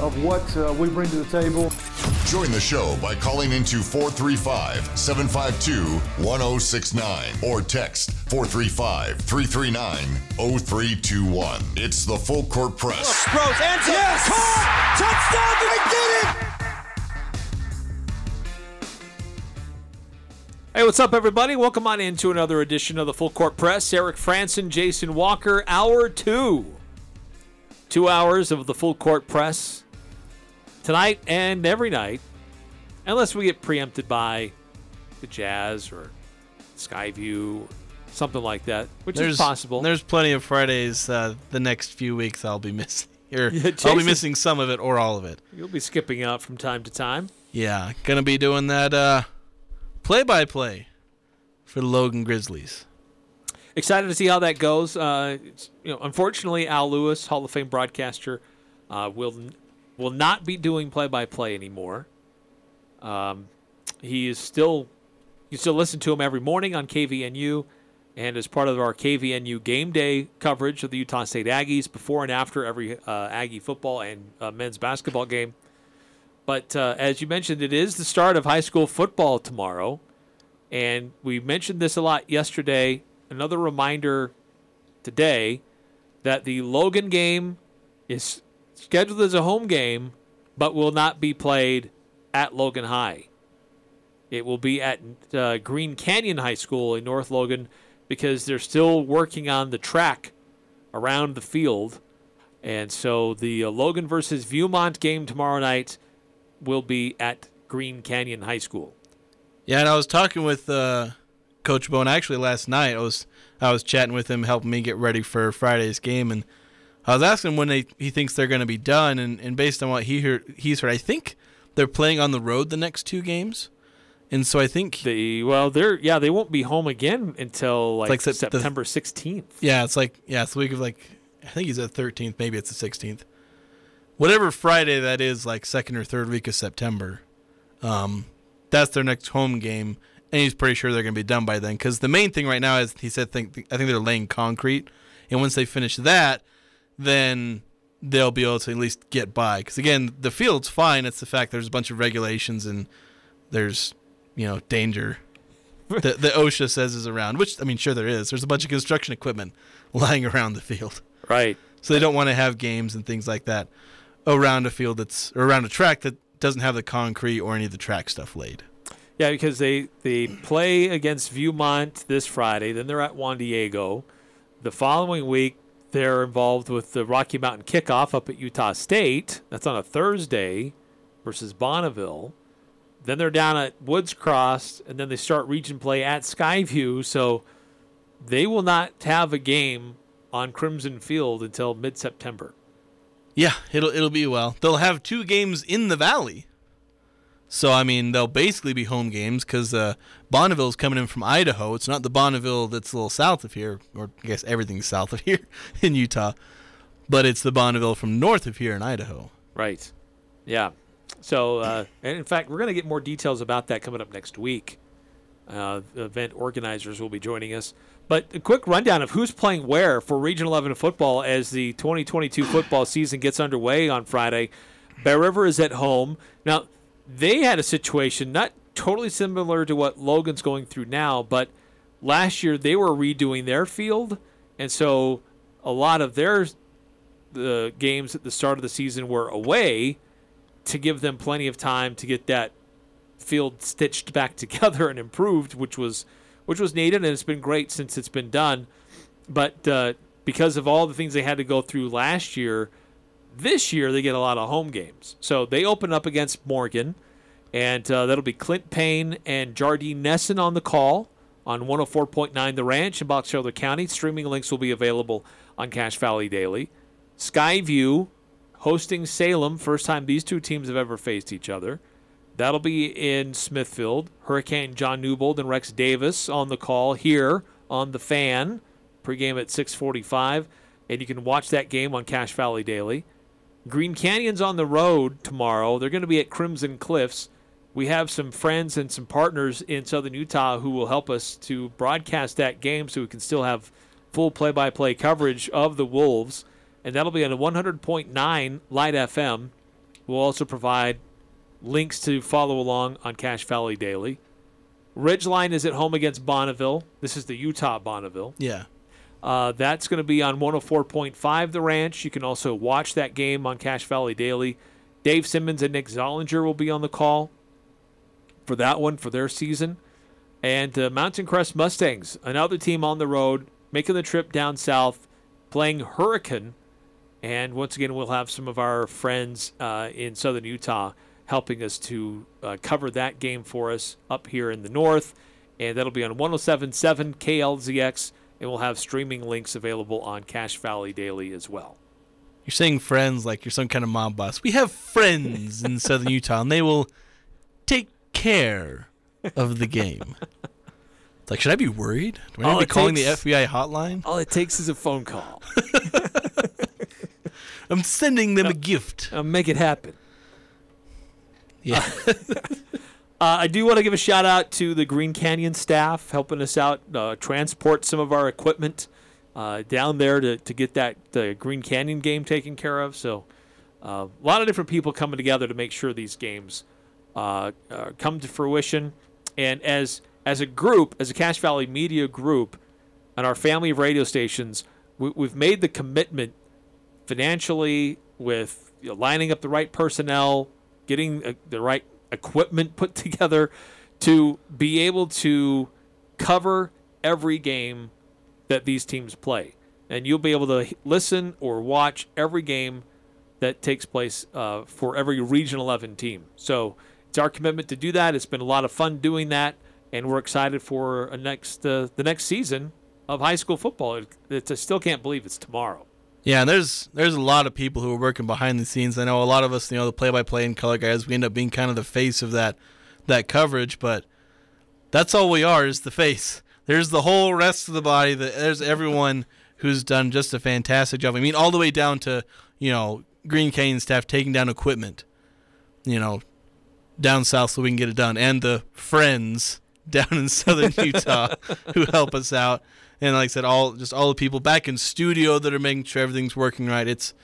of what uh, we bring to the table. Join the show by calling into 435 752 1069 or text 435 339 0321. It's the Full Court Press. Rose, answer. Yes! Caught! Touchdown! They did it! Hey, what's up, everybody? Welcome on into another edition of the Full Court Press. Eric Frandsen, Jason Walker, hour two. Two hours of the Full Court Press tonight and every night, unless we get preempted by the Jazz or Skyview, something like that, which there's, is possible. There's plenty of Fridays uh, the next few weeks I'll be missing. Or Yeah, I'll be missing some of it or all of it. You'll be skipping out from time to time. Yeah, gonna be doing that uh, play-by-play for the Logan Grizzlies. excited to see how that goes. Uh, you know, unfortunately, Al Lewis, Hall of Fame broadcaster, uh, will will not be doing play by play anymore. Um, he is still you still listen to him every morning on KVNU, and as part of our KVNU game day coverage of the Utah State Aggies before and after every uh, Aggie football and uh, men's basketball game. But uh, as you mentioned, it is the start of high school football tomorrow. And we mentioned this a lot yesterday. Another reminder today that the Logan game is scheduled as a home game, but will not be played at Logan High. It will be at uh, Green Canyon High School in North Logan because they're still working on the track around the field. And so the uh, Logan versus Viewmont game tomorrow night will be at Green Canyon High School. Yeah, and I was talking with uh, Coach Bone actually last night. I was I was chatting with him, helping me get ready for Friday's game, and I was asking when they he thinks they're going to be done. And, and based on what he heard, he's heard, I think they're playing on the road the next two games, and so I think The well, they're yeah, they won't be home again until like, like September sixteenth. yeah, it's like yeah, it's the week of like I think he's at thirteenth, maybe it's the sixteenth, whatever Friday that is, like second or third week of September. Um, that's their next home game, and he's pretty sure they're going to be done by then. Because the main thing right now is he said think I think they're laying concrete, and once they finish that, then they'll be able to at least get by. Because again, the field's fine. It's the fact there's a bunch of regulations and there's you know danger that the OSHA says is around. Which I mean, sure there is. There's a bunch of construction equipment lying around the field, Right. so they don't want to have games and things like that around a field that's or around a track that doesn't have the concrete or any of the track stuff laid. Yeah, because they they play against Viewmont this Friday, then they're at Juan Diego. The following week, they're involved with the Rocky Mountain Kickoff up at Utah State. That's on a Thursday versus Bonneville. Then they're down at Woods Cross, and then they start region play at Skyview. So they will not have a game on Crimson Field until mid September. Yeah, it'll it'll be well. They'll have two games in the valley. So I mean, they'll basically be home games because uh, Bonneville's coming in from Idaho. It's not the Bonneville that's a little south of here, or I guess everything's south of here in Utah, but it's the Bonneville from north of here in Idaho. Right. Yeah. So, uh, and in fact, we're going to get more details about that coming up next week. Uh, event organizers will be joining us. But a quick rundown of who's playing where for Region 11 football as the 2022 football season gets underway on Friday. Bear River is at home. Now, they had a situation not totally similar to what Logan's going through now, but last year they were redoing their field. And so a lot of their the games at the start of the season were away to give them plenty of time to get that field stitched back together and improved, which was which was needed, and it's been great since it's been done. But uh, because of all the things they had to go through last year, this year they get a lot of home games. So they open up against Morgan, and uh, that'll be Clint Payne and Jardine Nesson on the call on 104.9 The Ranch in Box Elder County. Streaming links will be available on Cache Valley Daily. Skyview hosting Salem, first time these two teams have ever faced each other. That'll be in Smithfield. Hurricane John Newbold and Rex Davis on the call here on the fan. Pregame at 6:45, and you can watch that game on Cache Valley Daily. Green Canyon's on the road tomorrow. They're going to be at Crimson Cliffs. We have some friends and some partners in Southern Utah who will help us to broadcast that game so we can still have full play by play coverage of the Wolves. And that'll be on 100.9 Light FM. We'll also provide links to follow along on Cache Valley Daily. Ridgeline is at home against Bonneville. This is the Utah Bonneville. Yeah. Uh, that's going to be on 104.5 The Ranch. You can also watch that game on Cache Valley Daily. Dave Simmons and Nick Zollinger will be on the call for that one for their season. And uh, Mountain Crest Mustangs, another team on the road, making the trip down south, playing Hurricane. And once again, we'll have some of our friends uh, in southern Utah helping us to uh, cover that game for us up here in the north. And that'll be on 1077 KLZX and we'll have streaming links available on Cache Valley Daily as well. You're saying friends like you're some kind of mob boss. We have friends in southern Utah, and they will care of the game. It's like, should I be worried? Do I need All to be calling takes- the FBI hotline? All it takes is a phone call. I'm sending them a gift. I'll make it happen. Yeah. Uh, I do want to give a shout out to the Green Canyon staff helping us out uh, transport some of our equipment uh, down there to, to get that the Green Canyon game taken care of. So uh, a lot of different people coming together to make sure these games uh, uh, come to fruition. And as as a group, as a Cache Valley Media group, and our family of radio stations, we, we've made the commitment financially with you know, lining up the right personnel, getting uh, the right equipment put together to be able to cover every game that these teams play. And you'll be able to listen or watch every game that takes place uh, for every Region 11 team. So it's our commitment to do that. It's been a lot of fun doing that, and we're excited for a next uh, the next season of high school football. It, it's, I still can't believe it's tomorrow. Yeah, and there's there's a lot of people who are working behind the scenes. I know a lot of us, you know, the play-by-play and color guys, we end up being kind of the face of that that coverage, but that's all we are is the face. There's the whole rest of the body. That there's everyone who's done just a fantastic job. I mean, all the way down to you know Green Cane staff taking down equipment, you know, down south so we can get it done, and the friends down in southern Utah who help us out. And like I said, all just all the people back in studio that are making sure everything's working right. It's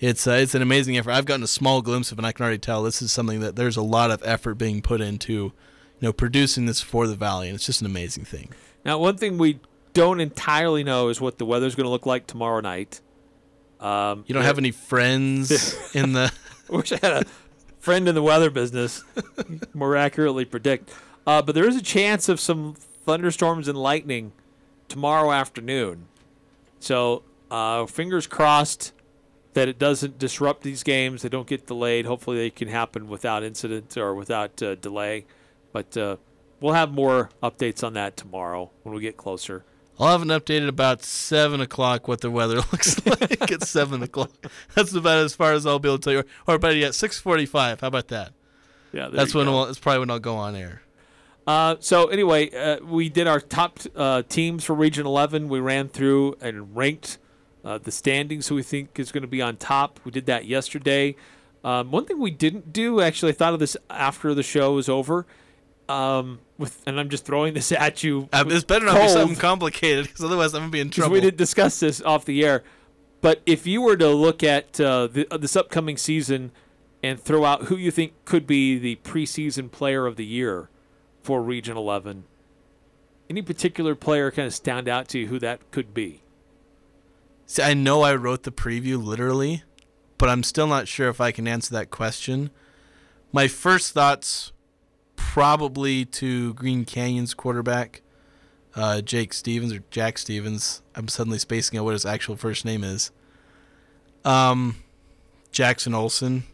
it's uh, it's an amazing effort. I've gotten a small glimpse of, it, and I can already tell this is something that there's a lot of effort being put into, you know, producing this for the valley, and it's just an amazing thing. Now, one thing we don't entirely know is what the weather's going to look like tomorrow night. Um, You don't have any friends in the I wish I had a friend in the weather business more accurately predict. Uh, but there is a chance of some thunderstorms and lightning tomorrow afternoon. So uh, fingers crossed that it doesn't disrupt these games. They don't get delayed. Hopefully they can happen without incident or without uh, delay. But uh, we'll have more updates on that tomorrow when we get closer. I'll have an update at about seven o'clock what the weather looks like at seven o'clock. That's about as far as I'll be able to tell you. Or, better yet, six forty-five. How about that? Yeah, That's when we'll, that's probably when I'll go on air. Uh, so anyway, uh, we did our top uh, teams for Region 11. We ran through and ranked uh, the standings who we think is going to be on top. We did that yesterday. Um, one thing we didn't do, actually, I thought of this after the show was over. Um, with and I'm just throwing this at you. Uh, this better not be something complicated, because otherwise I'm gonna be in trouble. We didn't discuss this off the air. But if you were to look at uh, the, uh, this upcoming season and throw out who you think could be the preseason player of the year for Region 11, any particular player kind of stand out to you who that could be? See, I know I wrote the preview literally, but I'm still not sure if I can answer that question. My first thoughts probably to Green Canyon's quarterback, uh, Jake Stevens or Jack Stevens. I'm suddenly spacing out what his actual first name is. Um, Jackson Olson.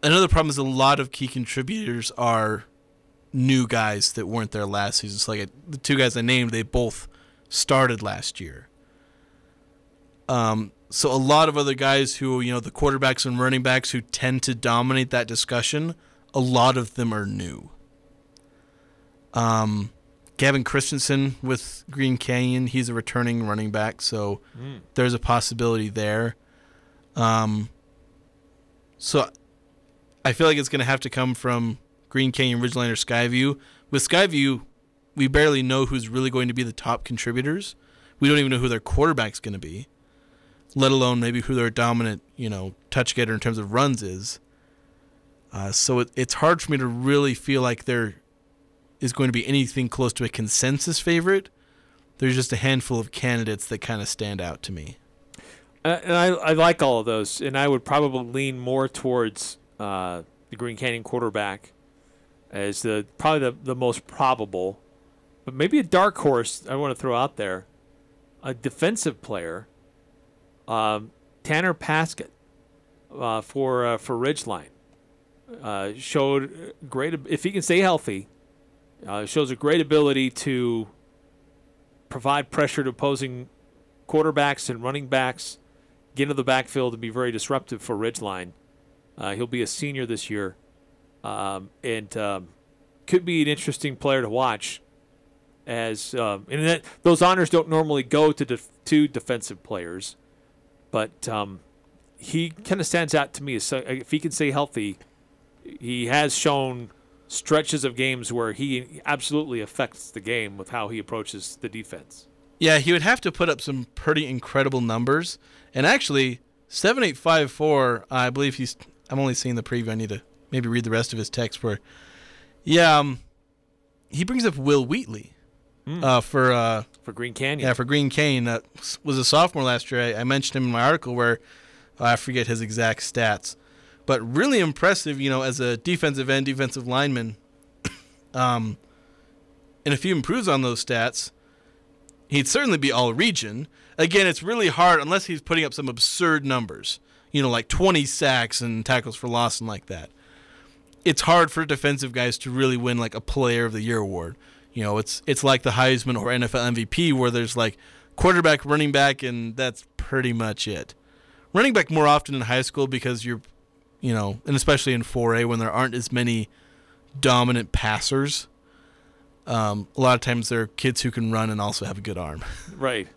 Another problem is a lot of key contributors are new guys that weren't there last season. So like the two guys I named, they both started last year. Um, so a lot of other guys who, you know, the quarterbacks and running backs who tend to dominate that discussion, a lot of them are new. Um, Gavin Christensen with Green Canyon. He's a returning running back, so there's a possibility there. Um, so I feel like it's going to have to come from Green Canyon, Ridgeline, or Skyview. With Skyview, we barely know who's really going to be the top contributors. We don't even know who their quarterback's going to be, let alone maybe who their dominant, you know, touch getter in terms of runs is. Uh, so it, it's hard for me to really feel like there is going to be anything close to a consensus favorite. There's just a handful of candidates that kind of stand out to me. Uh, and I, I like all of those, and I would probably lean more towards uh, the Green Canyon quarterback as the probably the, the most probable, but maybe a dark horse I want to throw out there, a defensive player, um, Tanner Paskett uh, for uh, for Ridgeline, uh, showed great if he can stay healthy, uh, shows a great ability to provide pressure to opposing quarterbacks and running backs get into the backfield and be very disruptive for Ridgeline. Uh, he'll be a senior this year, um, and um, could be an interesting player to watch. As um, and that, those honors don't normally go to def- to defensive players, but um, he kind of stands out to me. So if he can stay healthy, he has shown stretches of games where he absolutely affects the game with how he approaches the defense. Yeah, he would have to put up some pretty incredible numbers. And actually, 7854, I believe he's. I'm only seeing the preview. I need to maybe read the rest of his text where. Yeah, um, he brings up Will Wheatley uh, for. Uh, For Green Canyon, Yeah, for Green Canyon. that was a sophomore last year. I, I mentioned him in my article where uh, I forget his exact stats, but really impressive. You know, as a defensive end, defensive lineman. um, and if he improves on those stats, he'd certainly be all region. Again, it's really hard unless he's putting up some absurd numbers. You know, like 20 sacks and tackles for loss and like that. It's hard for defensive guys to really win like a Player of the Year award. You know, it's it's like the Heisman or NFL MVP where there's like quarterback, running back, and that's pretty much it. Running back more often in high school because you're, you know, and especially in 4A when there aren't as many dominant passers. Um, a lot of times there are kids who can run and also have a good arm. right?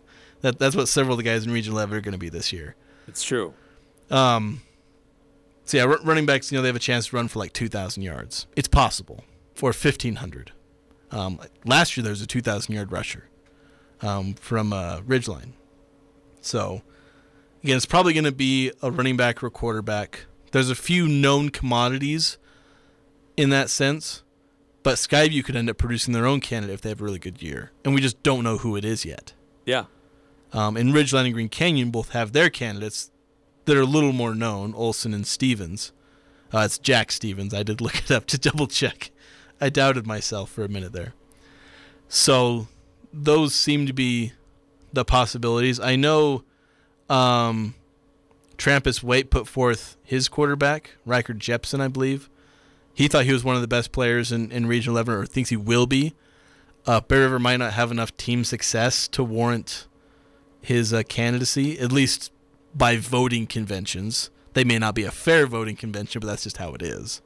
that that's what several of the guys in Region 11 are going to be this year. It's true. Um, so yeah, r- running backs, you know, they have a chance to run for like 2,000 yards. It's possible for 1,500. Um, last year there was a 2,000 yard rusher um, from uh, Ridgeline. So again, it's probably going to be a running back or a quarterback. There's a few known commodities in that sense, but Skyview could end up producing their own candidate if they have a really good year, and we just don't know who it is yet. Yeah. Um, and Ridgeline and Green Canyon both have their candidates that are a little more known, Olson and Stevens. Uh, it's Jack Stevens. I did look it up to double check. I doubted myself for a minute there. So those seem to be the possibilities. I know um, Trampus Waite put forth his quarterback, Riker Jepson, I believe. He thought he was one of the best players in, in Region 11, or thinks he will be. Uh, Bear River might not have enough team success to warrant his uh, candidacy, at least by voting conventions. They may not be a fair voting convention, but that's just how it is.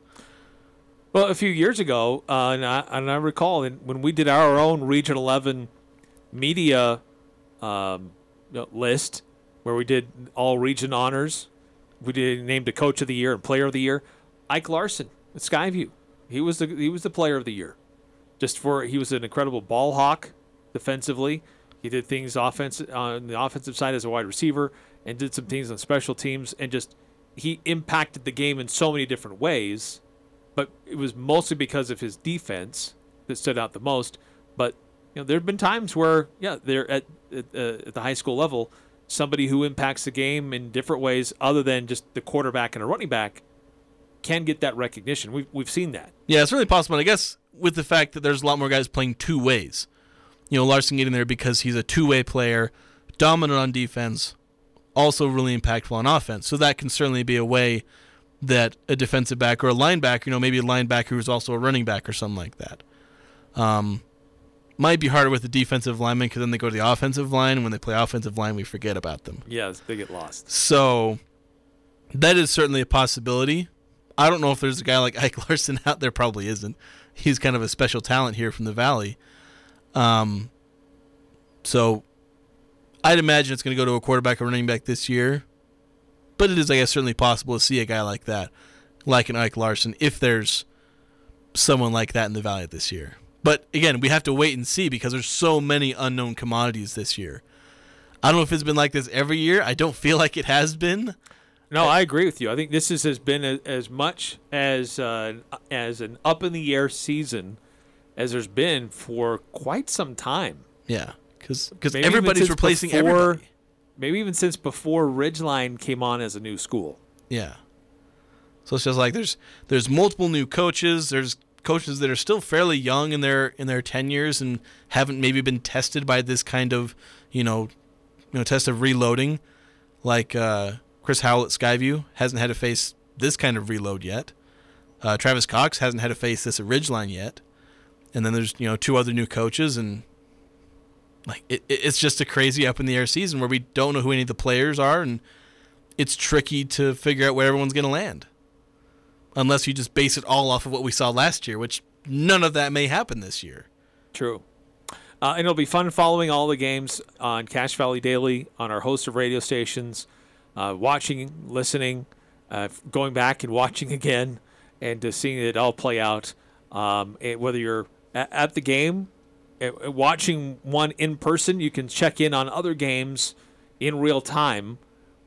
Well, a few years ago, uh, and, I, and I recall when we did our own Region 11 media um, list, where we did all region honors, we did named a coach of the year and player of the year. Ike Larson at Skyview, he was the he was the player of the year. Just for he was an incredible ball hawk defensively. He did things offense on the offensive side as a wide receiver, and did some things on special teams, and just he impacted the game in so many different ways but it was mostly because of his defense that stood out the most. But you know, there have been times where, yeah, they're at at, uh, at the high school level, somebody who impacts the game in different ways other than just the quarterback and a running back can get that recognition. We've we've seen that. Yeah, it's really possible. I guess with the fact that there's a lot more guys playing two ways. You know, Larson getting there because he's a two way player, dominant on defense, also really impactful on offense. So that can certainly be a way that a defensive back or a linebacker, you know, maybe a linebacker who's also a running back or something like that. Um, might be harder with the defensive lineman because then they go to the offensive line. And when they play offensive line, we forget about them. Yes, they get lost. So that is certainly a possibility. I don't know if there's a guy like Ike Larson out there. Probably isn't. He's kind of a special talent here from the valley. Um, so I'd imagine it's going to go to a quarterback or running back this year. But it is, I guess, certainly possible to see a guy like that, like an Ike Larson, if there's someone like that in the Valley this year. But again, we have to wait and see because there's so many unknown commodities this year. I don't know if it's been like this every year. I don't feel like it has been. No, I agree with you. I think this is, has been a, as much as uh, as an up in the air season as there's been for quite some time. Yeah, because everybody's replacing before- everybody. Maybe even since before Ridgeline came on as a new school. Yeah. So it's just like there's there's multiple new coaches. There's coaches that are still fairly young in their in their tenures and haven't maybe been tested by this kind of you know you know test of reloading, like uh, Chris Howell at Skyview hasn't had to face this kind of reload yet. Uh, Travis Cox hasn't had to face this at Ridgeline yet, and then there's you know two other new coaches and like it, it- it's just a crazy up in the air season where we don't know who any of the players are and it's tricky to figure out where everyone's going to land. Unless you just base it all off of what we saw last year, which none of that may happen this year. True. Uh, and it'll be fun following all the games on Cache Valley Daily, on our host of radio stations, uh, watching, listening, uh, going back and watching again, and seeing it all play out. Um, and whether you're at, at the game, uh, watching one in person, you can check in on other games in real time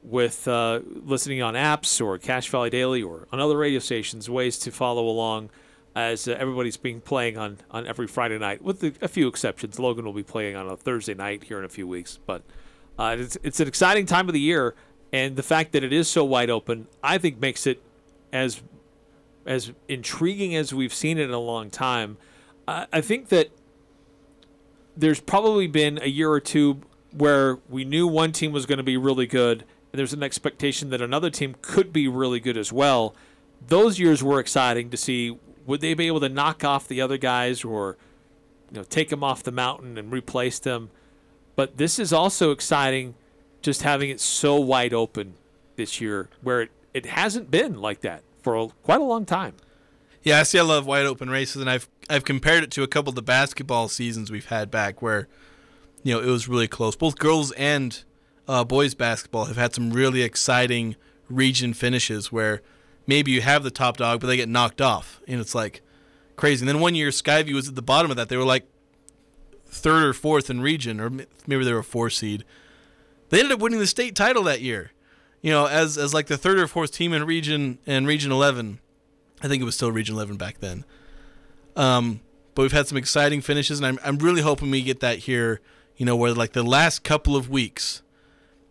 with uh, listening on apps or Cache Valley Daily or on other radio stations, ways to follow along as uh, everybody's being playing on, on every Friday night, with a, a few exceptions. Logan will be playing on a Thursday night here in a few weeks, but uh, it's it's an exciting time of the year, and the fact that it is so wide open, I think, makes it as as intriguing as we've seen it in a long time. I think that there's probably been a year or two where we knew one team was going to be really good, and there's an expectation that another team could be really good as well. Those years were exciting to see would they be able to knock off the other guys or you know take them off the mountain and replace them. But this is also exciting just having it so wide open this year where it, it hasn't been like that for a, quite a long time. Yeah, I see. I love wide open races, and I've I've compared it to a couple of the basketball seasons we've had back where, you know, it was really close. Both girls and uh, boys basketball have had some really exciting region finishes where maybe you have the top dog, but they get knocked off, and it's like crazy. And then one year Skyview was at the bottom of that; they were like third or fourth in region, or maybe they were a four seed. They ended up winning the state title that year. You know, as as like the third or fourth team in region and region eleven. I think it was still Region 11 back then. Um, but we've had some exciting finishes, and I'm I'm really hoping we get that here. You know, where like the last couple of weeks,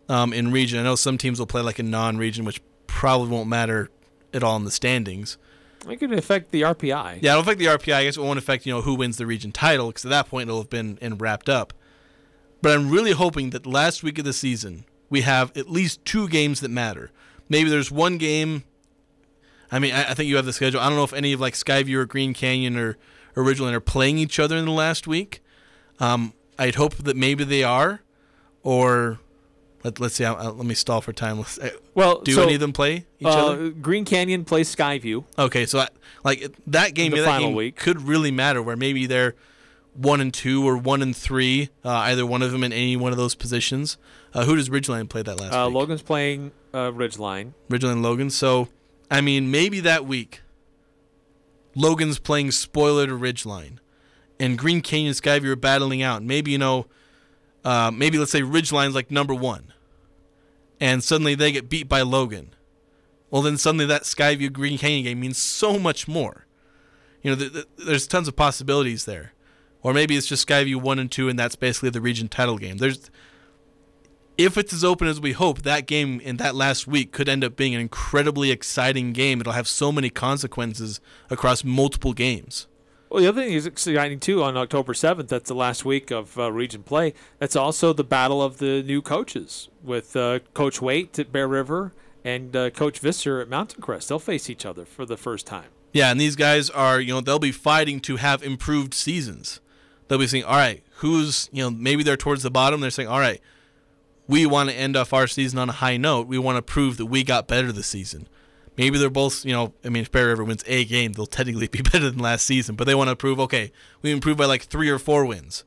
um, in region. I know some teams will play like a non-region, which probably won't matter at all in the standings. It could affect the RPI. Yeah, I don't think the RPI. I guess it won't affect you know who wins the region title because at that point it'll have been and wrapped up. But I'm really hoping that last week of the season we have at least two games that matter. Maybe there's one game. I mean, I, I think you have the schedule. I don't know if any of like Skyview or Green Canyon or or Ridgeline are playing each other in the last week. Um, I'd hope that maybe they are, or let, let's see. i let me stall for time. Let's, uh, Well, do so, any of them play each uh, other? Green Canyon plays Skyview. Okay, so I, like that game, the that final game week. could really matter. Where maybe they're one and two or one and three, uh, either one of them in any one of those positions. Uh, who does Ridgeline play that last Uh, week? Logan's playing uh, Ridgeline. Ridgeline Logan. So, I mean, maybe that week, Logan's playing spoiler to Ridgeline, and Green Canyon Skyview are battling out. Maybe you know, uh, maybe let's say Ridgeline's like number one, and suddenly they get beat by Logan. Well, then suddenly that Skyview Green Canyon game means so much more. You know, th- th- there's tons of possibilities there, or maybe it's just Skyview one and two, and that's basically the region title game. There's if it's as open as we hope, that game in that last week could end up being an incredibly exciting game. It'll have so many consequences across multiple games. Well, the other thing is exciting too. On October seventh, that's the last week of uh, region play. That's also the battle of the new coaches with uh, Coach Waite at Bear River and uh, Coach Visser at Mountain Crest. They'll face each other for the first time. Yeah, and these guys are, you know, they'll be fighting to have improved seasons. They'll be saying, all right, who's, you know, maybe they're towards the bottom. They're saying, all right, we want to end off our season on a high note. We want to prove that we got better this season. Maybe they're both, you know, I mean, if Bear River wins a game, they'll technically be better than last season, but they want to prove, okay, we improved by like three or four wins.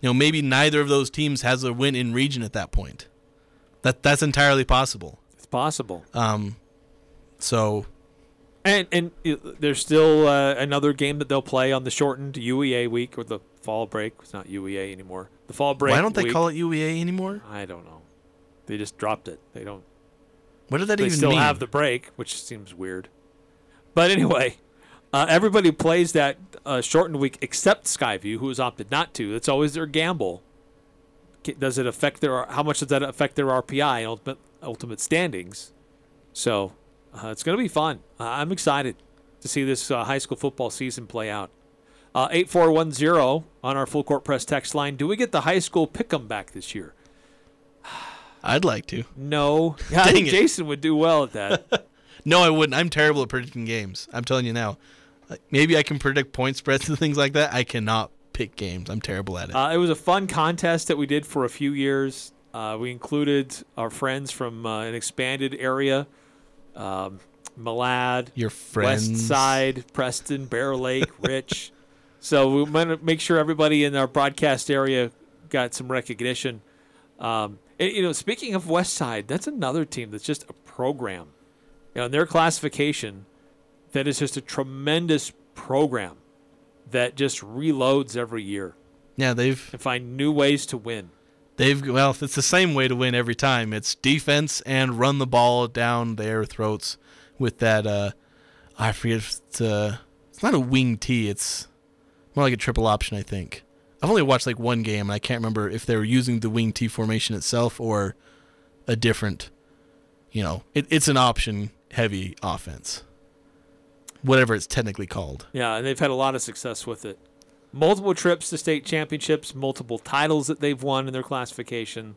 You know, maybe neither of those teams has a win in region at that point. That that's entirely possible. It's possible. Um, so And and there's still uh, another game that they'll play on the shortened UEA week or the fall break. It's not UEA anymore. The fall break. why don't they week- call it UEA anymore? I don't know. They just dropped it. They don't. What did that They even still mean? have the break, which seems weird. But anyway, uh, everybody plays that uh, shortened week except Skyview, who has opted not to. That's always their gamble. Does it affect their? How much does that affect their RPI and ultimate ultimate standings? So uh, it's going to be fun. Uh, I'm excited to see this uh, high school football season play out. Uh, 8410 on our full court press text line. Do we get the high school pick 'em back this year? I'd like to. No. Yeah, I think it. Jason would do well at that. No, I wouldn't. I'm terrible at predicting games. I'm telling you now. Maybe I can predict point spreads and things like that. I cannot pick games. I'm terrible at it. Uh, it was a fun contest that we did for a few years. Uh, we included our friends from uh, an expanded area, um, Malad, Your friends. West Side, Preston, Bear Lake, Rich. so we want to make sure everybody in our broadcast area got some recognition. Um, and, you know, speaking of West Side, that's another team that's just a program. You know, in their classification, that is just a tremendous program that just reloads every year Yeah, they've and find new ways to win. they've well, it's the same way to win every time. It's defense and run the ball down their throats with that. uh I forget. If it's, uh, it's not a wing T. It's more like a triple option. I think. I've only watched like one game, and I can't remember if they were using the wing T formation itself or a different. You know, it, it's an option heavy offense. Whatever it's technically called. Yeah, and they've had a lot of success with it. Multiple trips to state championships, multiple titles that they've won in their classification.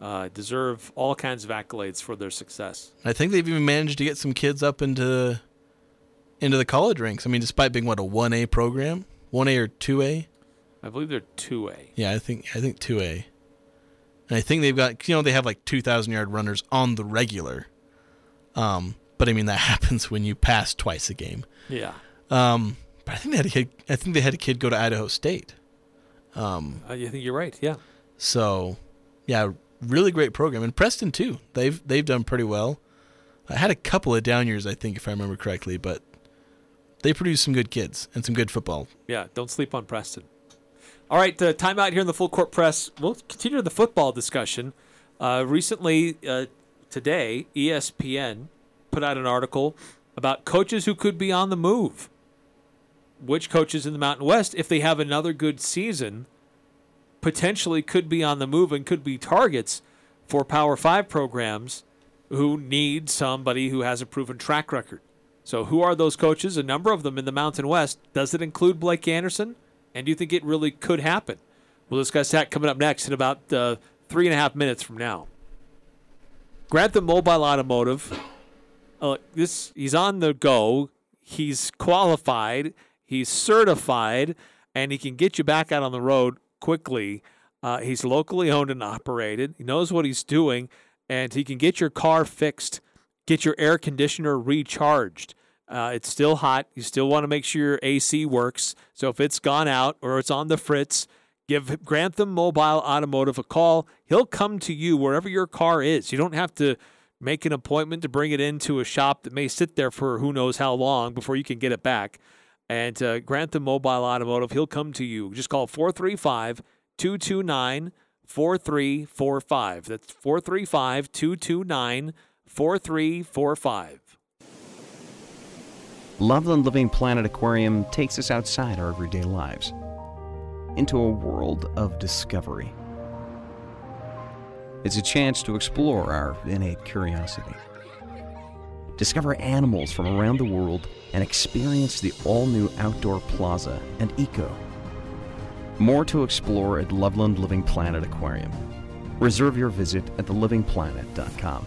Uh, deserve all kinds of accolades for their success. I think they've even managed to get some kids up into into the college ranks. I mean, despite being what a one A program, one A or two A. I believe they're two A. Yeah, I think I think two A. And I think they've got you know they have like two thousand yard runners on the regular. Um, but I mean that happens when you pass twice a game. Yeah, Um, but I think they had a kid. I think they had a kid go to Idaho State. Um, uh, I think you're right. Yeah, so yeah, really great program. And Preston too. They've they've done pretty well. I had a couple of down years, I think, if I remember correctly, but they produce some good kids and some good football. yeah. Don't sleep on Preston. All right, uh, time out here in the full court press. We'll continue the football discussion. Uh, recently, uh, today, ESPN put out an article about coaches who could be on the move. Which coaches in the Mountain West, if they have another good season, potentially could be on the move and could be targets for Power Five programs who need somebody who has a proven track record. So, who are those coaches? A number of them in the Mountain West. Does it include Blake Anderson? And do you think it really could happen? We'll discuss that coming up next in about uh, three and a half minutes from now. Grantham Mobile Automotive. Uh, this he's on the go. He's qualified. He's certified, and he can get you back out on the road quickly. Uh, he's locally owned and operated. He knows what he's doing, and he can get your car fixed, get your air conditioner recharged. Uh, it's still hot. You still want to make sure your AC works. So if it's gone out or it's on the fritz, give Grantham Mobile Automotive a call. He'll come to you wherever your car is. You don't have to make an appointment to bring it into a shop that may sit there for who knows how long before you can get it back. And uh, Grantham Mobile Automotive, he'll come to you. Just call 435 229 4345. That's 435 229 4345. Loveland Living Planet Aquarium takes us outside our everyday lives into a world of discovery. It's a chance to explore our innate curiosity, discover animals from around the world, and experience the all new outdoor plaza and eco. More to explore at Loveland Living Planet Aquarium. Reserve your visit at thelivingplanet.com.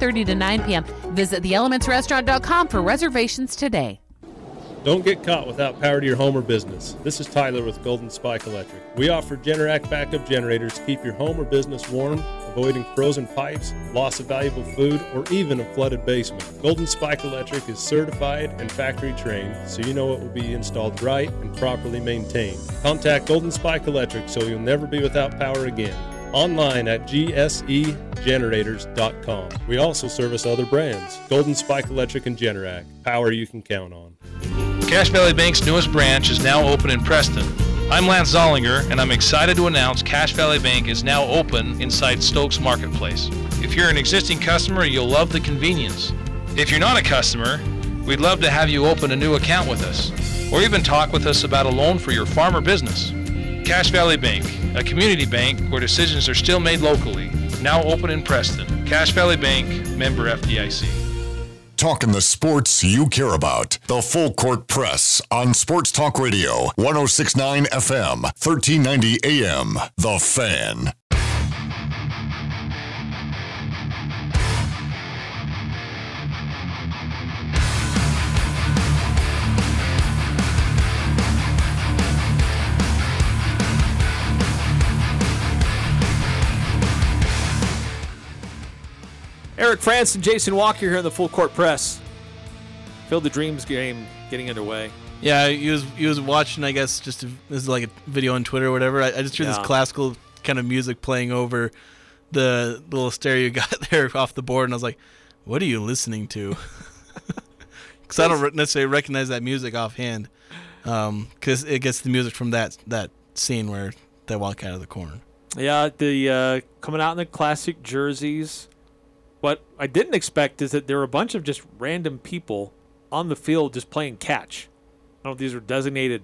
11:30 to 9 p.m. Visit theelementsrestaurant.com for reservations today. Don't get caught without power to your home or business. This is Tyler with Golden Spike Electric. We offer Generac backup generators to keep your home or business warm, avoiding frozen pipes, loss of valuable food, or even a flooded basement. Golden Spike Electric is certified and factory trained, so you know it will be installed right and properly maintained. Contact Golden Spike Electric so you'll never be without power again online at gsegenerators.com. We also service other brands Golden Spike Electric and Generac. Power you can count on. Cache Valley Bank's newest branch is now open in Preston. I'm Lance Zollinger, and I'm excited to announce Cache Valley Bank is now open inside Stokes Marketplace. If you're an existing customer, you'll love the convenience. If you're not a customer, we'd love to have you open a new account with us, or even talk with us about a loan for your farm or business. Cache Valley Bank, a community bank where decisions are still made locally, now open in Preston. Cache Valley Bank, member FDIC. Talking the sports you care about. The Full Court Press on Sports Talk Radio, 1069 FM, 1390 AM. The Fan. Eric Frandsen and Jason Walker here in the Full Court Press. Field the Dreams game getting underway. Yeah, he was he was watching. I guess just a, this is like a video on Twitter or whatever. I, I just heard Yeah. this classical kind of music playing over the little stereo got there off the board, and I was like, "What are you listening to?" Because I don't necessarily recognize that music offhand. Because it gets the music from that that scene where they walk out of the corn. Yeah, the uh, coming out in the classic jerseys. What I didn't expect is that there were a bunch of just random people on the field just playing catch. I don't know if these are designated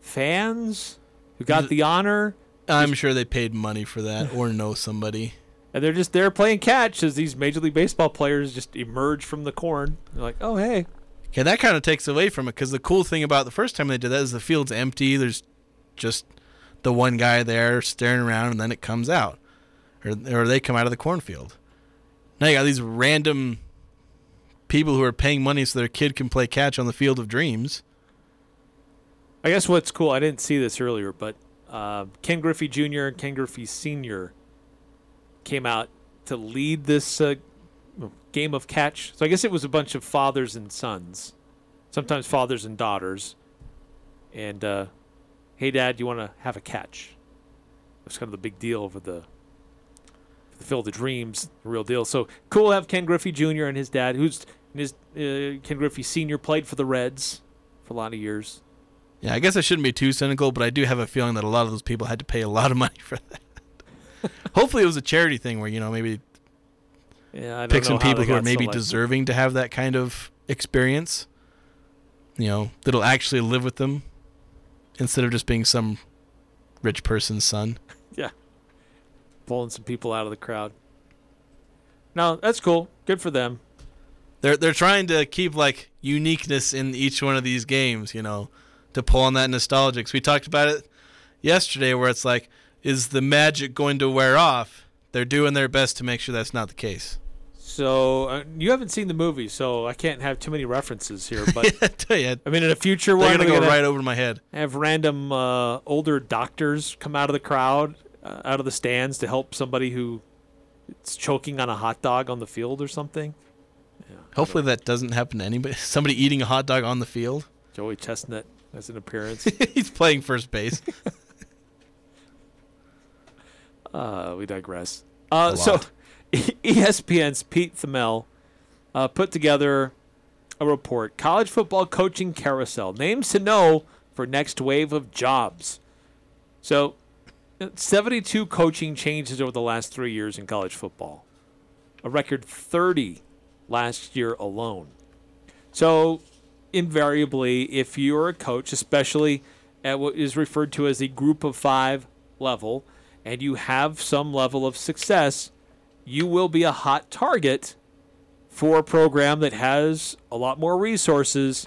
fans who got the honor, I'm sure they paid money for that or know somebody. and they're just there playing catch as these Major League Baseball players just emerge from the corn. They're like, oh hey, Okay, that kind of takes away from it because the cool thing about the first time they did that is the field's empty. There's just the one guy there staring around, and then it comes out, or or they come out of the cornfield. Now you got these random people who are paying money so their kid can play catch on the field of dreams. I guess what's cool, I didn't see this earlier, but uh, Ken Griffey Jr. and Ken Griffey Sr. came out to lead this uh, game of catch. So I guess it was a bunch of fathers and sons, sometimes fathers and daughters. And, uh, hey, Dad, you want to have a catch? That's kind of the big deal over the the Dreams, the real deal. So cool to have Ken Griffey Jr. and his dad, who's his uh, Ken Griffey Sr. played for the Reds for a lot of years. Yeah, I guess I shouldn't be too cynical, but I do have a feeling that a lot of those people had to pay a lot of money for that. Hopefully, it was a charity thing where you know maybe Yeah, I don't pick know some people who are maybe selected. deserving to have that kind of experience. You know, that'll actually live with them instead of just being some rich person's son. Yeah, pulling some people out of the crowd. No, that's cool. Good for them. They're they're trying to keep like uniqueness in each one of these games, you know, to pull on that nostalgia. 'Cause we talked about it yesterday, where it's like, is the magic going to wear off? They're doing their best to make sure that's not the case. So uh, you haven't seen the movie, so I can't have too many references here. But I tell you, I mean, in a future they're one, gonna go gonna right over my head. have random uh, older doctors come out of the crowd, uh, out of the stands to help somebody who is choking on a hot dog on the field or something. Hopefully that doesn't happen to anybody. Somebody eating a hot dog on the field. Joey Chestnut has an appearance. He's playing first base. Uh, we digress. Uh, so, ESPN's Pete Thamel uh, put together a report: College football coaching carousel names to know for next wave of jobs. So, 72 coaching changes over the last three years in college football, a record 30 last year alone. So, invariably, if you're a coach, especially at what is referred to as the group of five level, and you have some level of success, you will be a hot target for a program that has a lot more resources,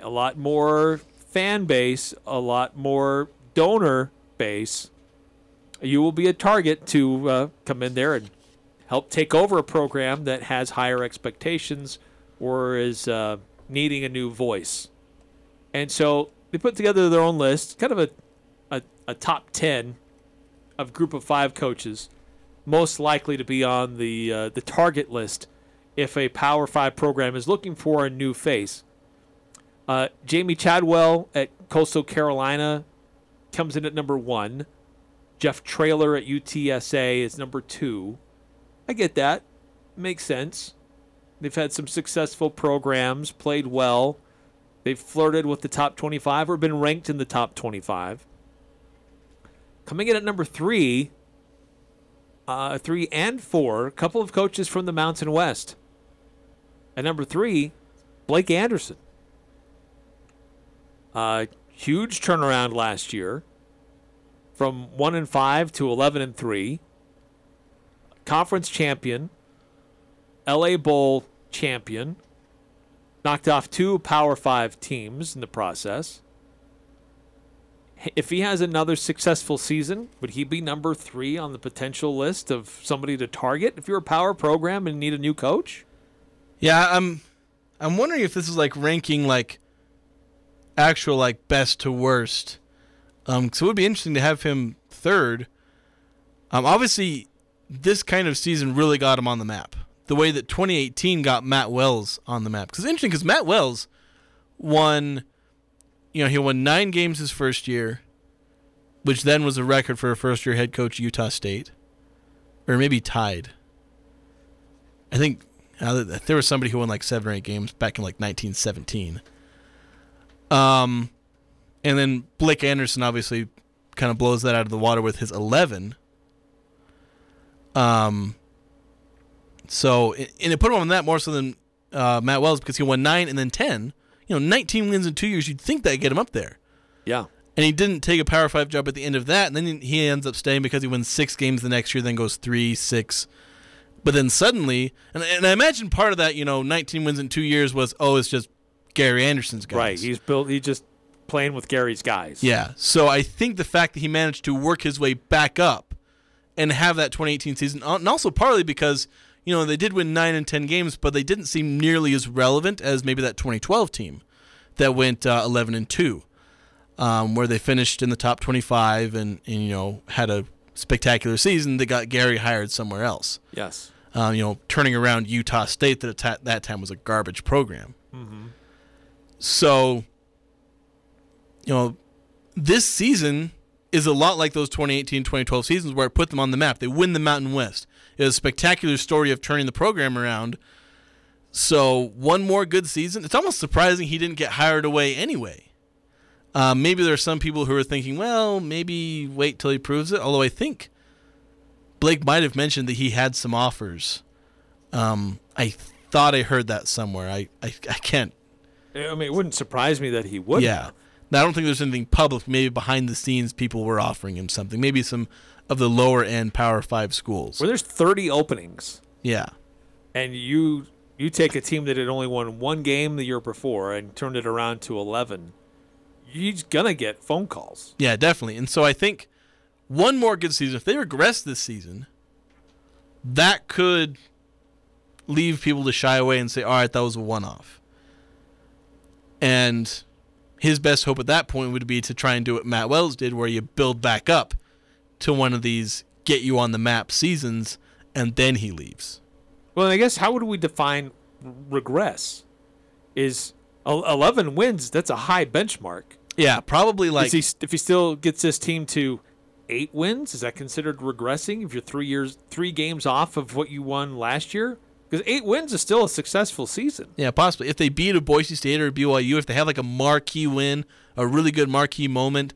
a lot more fan base, a lot more donor base, you will be a target to uh, come in there and help take over a program that has higher expectations or is uh, needing a new voice. And so they put together their own list, kind of a, a, a top 10 of group of five coaches most likely to be on the uh, the target list if a Power Five program is looking for a new face. Uh, Jamey Chadwell at Coastal Carolina comes in at number one. Jeff Traylor at UTSA is number two. I get that. Makes sense. They've had some successful programs, played well. They've flirted with the top 25 or been ranked in the top 25. Coming in at number three, uh, three and four, a couple of coaches from the Mountain West. At number three, Blake Anderson. Uh, huge turnaround last year, from one and five to eleven and three. Conference champion, LA Bowl champion, knocked off two Power Five teams in the process if he has another successful season, would he be number three on the potential list of somebody to target if you're a power program and need a new coach? Yeah, I'm. I'm wondering if this is like ranking like actual like best to worst. Um, so it would be interesting to have him third. Um, obviously, this kind of season really got him on the map. The way that 2018 got Matt Wells on the map. Because it's interesting because Matt Wells won you know, he won nine games his first year, which then was a record for a first year head coach Utah State, or maybe tied. I think uh, there was somebody who won like seven or eight games back in like 1917. Um, and then Blake Anderson obviously kind of blows that out of the water with his 11. Um, so and it put him on that more so than uh, Matt Wells because he won nine and then ten you know, 19 wins in two years, you'd think that'd get him up there. Yeah. And he didn't take a Power Five job at the end of that, and then he ends up staying because he wins six games the next year, then goes three, six. But then suddenly, and, and I imagine part of that, you know, 19 wins in two years was, oh, it's just Gary Anderson's guys. Right. He's built. He's just playing with Gary's guys. Yeah. So I think the fact that he managed to work his way back up and have that 2018 season, uh, and also partly because you know, they did win nine and 10 games, but they didn't seem nearly as relevant as maybe that 2012 team that went uh, 11 and 2, um, where they finished in the top 25 and, and, you know, had a spectacular season that got Gary hired somewhere else. Yes. Um, you know, turning around Utah State that at that time was a garbage program. Mm-hmm. So, you know, this season is a lot like those 2018 2012 seasons where it put them on the map. They win the Mountain West. It was a spectacular story of turning the program around. So, one more good season. It's almost surprising he didn't get hired away anyway. Uh, maybe there are some people who are thinking, well, maybe wait till he proves it. Although I think Blake might have mentioned that he had some offers. Um, I thought I heard that somewhere. I, I, I can't. I mean, it wouldn't surprise me that he would. Yeah. Now, I don't think there's anything public. Maybe behind the scenes, people were offering him something. Maybe some of the lower end Power Five schools. Where there's 30 openings. Yeah. And you you take a team that had only won one game the year before and turned it around to 11. You're gonna get phone calls. Yeah, definitely. And so I think one more good season. If they regress this season, that could leave people to shy away and say, "All right, that was a one-off." And his best hope at that point would be to try and do what Matt Wells did, where you build back up to one of these get you on the map seasons, and then he leaves. Well, I guess how would we define regress? Is eleven wins? That's a high benchmark. Yeah, probably like he, if he still gets this team to eight wins, is that considered regressing? If you're three years, three games off of what you won last year, because eight wins is still a successful season. Yeah, possibly. If they beat a Boise State or a BYU, if they have like a marquee win, a really good marquee moment,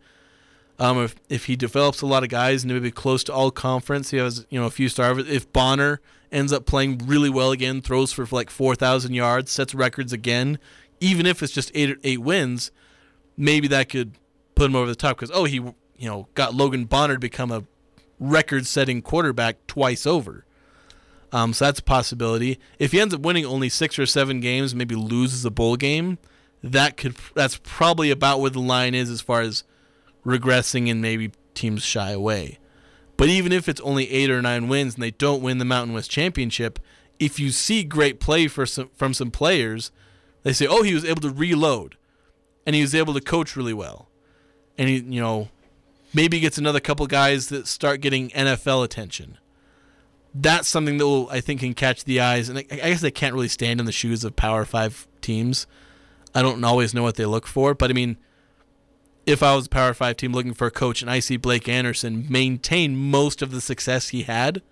um, if if he develops a lot of guys and maybe close to all conference, he has you know a few stars. If Bonner ends up playing really well again, throws for like four thousand yards, sets records again, even if it's just eight eight wins, maybe that could put him over the top because oh he you know got Logan Bonner to become a record-setting quarterback twice over. Um, so that's a possibility. If he ends up winning only six or seven games, maybe loses a bowl game, that could that's probably about where the line is as far as regressing and maybe teams shy away. But even if it's only eight or nine wins and they don't win the Mountain West Championship, if you see great play for some, from some players, they say, "Oh, he was able to reload, and he was able to coach really well, and he, you know, maybe gets another couple guys that start getting NFL attention." That's something that will, I think, can catch the eyes. And I, I guess they can't really stand in the shoes of Power Five teams. I don't always know what they look for, but I mean, if I was a Power Five team looking for a coach and I see Blake Anderson maintain most of the success he had,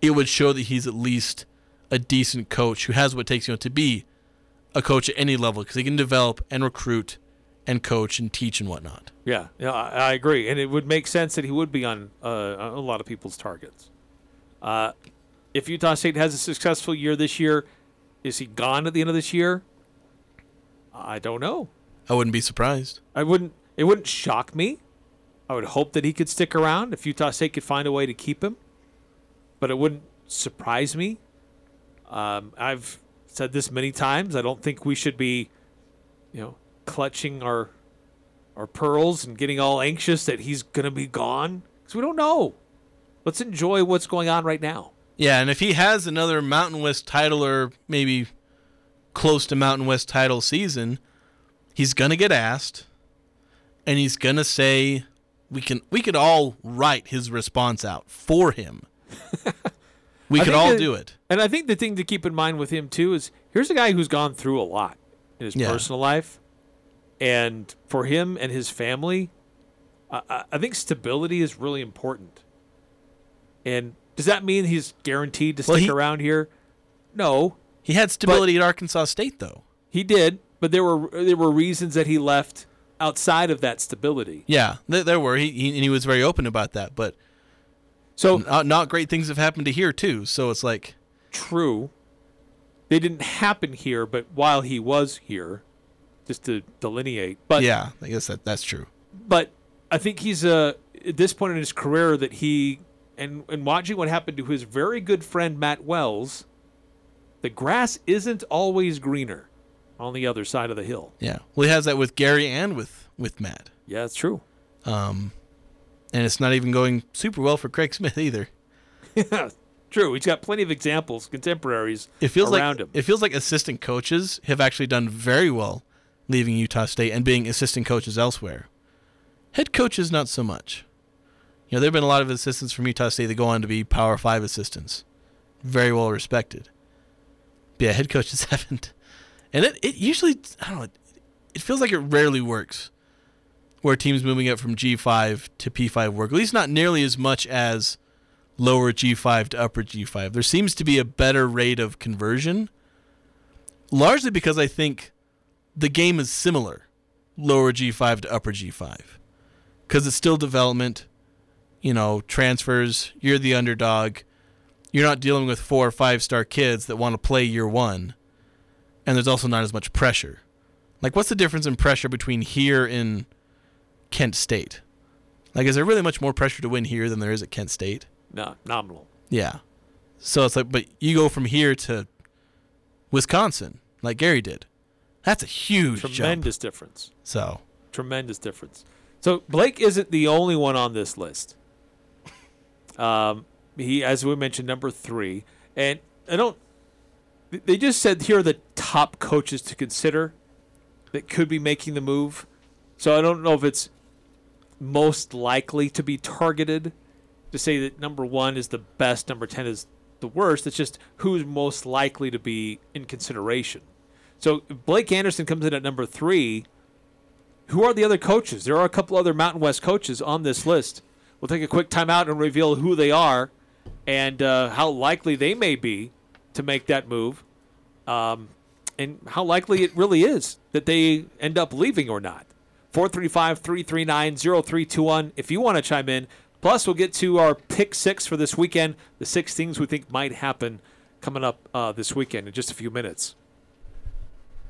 it would show that he's at least a decent coach who has what it takes you know to be a coach at any level because he can develop and recruit and coach and teach and whatnot. Yeah, yeah, I, agree, and it would make sense that he would be on uh, a lot of people's targets. Uh, if Utah State has a successful year this year, is he gone at the end of this year? I don't know. I wouldn't be surprised. I wouldn't. It wouldn't shock me. I would hope that he could stick around if Utah State could find a way to keep him, but it wouldn't surprise me. Um, I've said this many times. I don't think we should be, you know, clutching our our pearls and getting all anxious that he's going to be gone because we don't know. Let's enjoy what's going on right now. Yeah, and if he has another Mountain West title or maybe close to Mountain West title season, he's gonna get asked, and he's gonna say, "We can we could all write his response out for him. we could all that- do it." And I think the thing to keep in mind with him too is here's a guy who's gone through a lot in his Yeah. personal life, and for him and his family, I, I think stability is really important. And does that mean he's guaranteed to stick Well, he- around here? No, He had stability at Arkansas State, though. he did, but there were there were reasons that he left outside of that stability. Yeah, there, there were. He, he and he was very open about that. But So not, not great things have happened to here too. So it's like, true. They didn't happen here, but while he was here, just to delineate. But yeah, I guess that that's true. but I think he's uh, at this point in his career that he and and watching what happened to his very good friend Matt Wells, the grass isn't always greener on the other side of the hill. Yeah. Well, he has that with Gary and with with Matt. Yeah, it's true. Um, and it's not even going super well for Craig Smith either. Yeah, true. He's got plenty of examples, contemporaries It feels around like him. it feels like assistant coaches have actually done very well leaving Utah State and being assistant coaches elsewhere. Head coaches not so much. You know, there've been a lot of assistants from Utah State that go on to be Power 5 assistants. Very well respected. But yeah, head coaches haven't. And it, it usually I don't know, it feels like it rarely works where teams moving up from G5 to P5 work. At least not nearly as much as lower G5 to upper G5. There seems to be a better rate of conversion, largely because I think the game is similar, lower G5 to upper G5, because it's still development. You know, transfers. You're the underdog. You're not dealing with four or five star kids that want to play year one, and there's also not as much pressure. Like, what's the difference in pressure between here and Kent State? Like, is there really much more pressure to win here than there is at Kent State? no, nominal. Yeah. So it's like, but you go from here to Wisconsin, like Gary did. That's a huge jump. Tremendous difference. So Tremendous difference. So Blake isn't the only one on this list. Um, he, as we mentioned, number three, and I don't. They just said here are the top coaches to consider that could be making the move. So I don't know if it's most likely to be targeted to say that number one is the best, number ten is the worst. It's just who's most likely to be in consideration. So Blake Anderson comes in at number three. Who are the other coaches? There are a couple other Mountain West coaches on this list. We'll take a quick timeout and reveal who they are and uh, how likely they may be to make that move, um, and how likely it really is that they end up leaving or not. 435 339 0321 if you want to chime in. Plus, we'll get to our pick six for this weekend, the six things we think might happen coming up uh, this weekend in just a few minutes.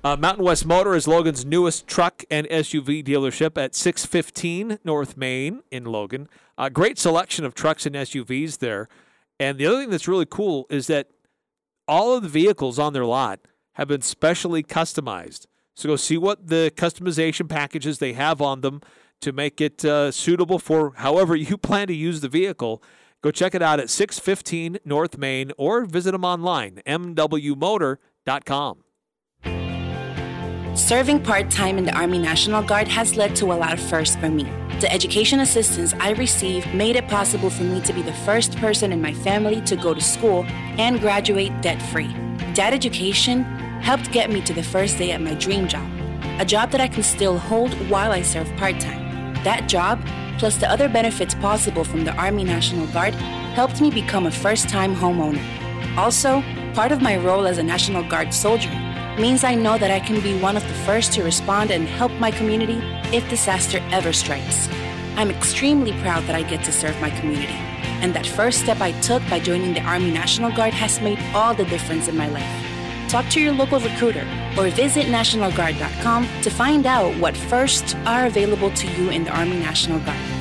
Uh, Mountain West Motor is Logan's newest truck and SUV dealership at 615 North Main in Logan. A great selection of trucks and SUVs there. And the other thing that's really cool is that all of the vehicles on their lot have been specially customized. So go see what the customization packages they have on them to make it uh, suitable for however you plan to use the vehicle. Go check it out at 615 North Main or visit them online, mwmotor.com. Serving part time in the Army National Guard has led to a lot of firsts for me. The education assistance I received made it possible for me to be the first person in my family to go to school and graduate debt free. That education helped get me to the first day at my dream job, a job that I can still hold while I serve part time. That job, plus the other benefits possible from the Army National Guard, helped me become a first time homeowner. Also, part of my role as a National Guard soldier means I know that I can be one of the first to respond and help my community if disaster ever strikes. I'm extremely proud that I get to serve my community, and that first step I took by joining the Army National Guard has made all the difference in my life. Talk to your local recruiter or visit NationalGuard.com to find out what firsts are available to you in the Army National Guard.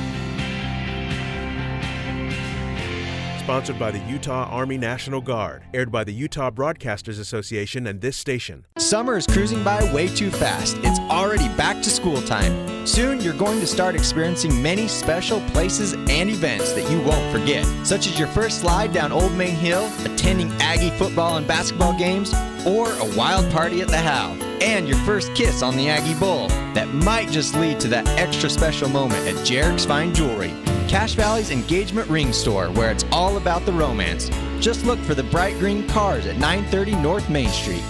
Sponsored by the Utah Army National Guard. Aired by the Utah Broadcasters Association and this station. Summer is cruising by way too fast. It's already back to school time. Soon, you're going to start experiencing many special places and events that you won't forget, such as your first slide down Old Main Hill, attending Aggie football and basketball games, or a wild party at the Howl, and your first kiss on the Aggie Bowl. That might just lead to that extra special moment at Jarek's Fine Jewelry. Cache Valley's engagement ring store, where it's all about the romance. Just look for the bright green cars at 930 North Main Street.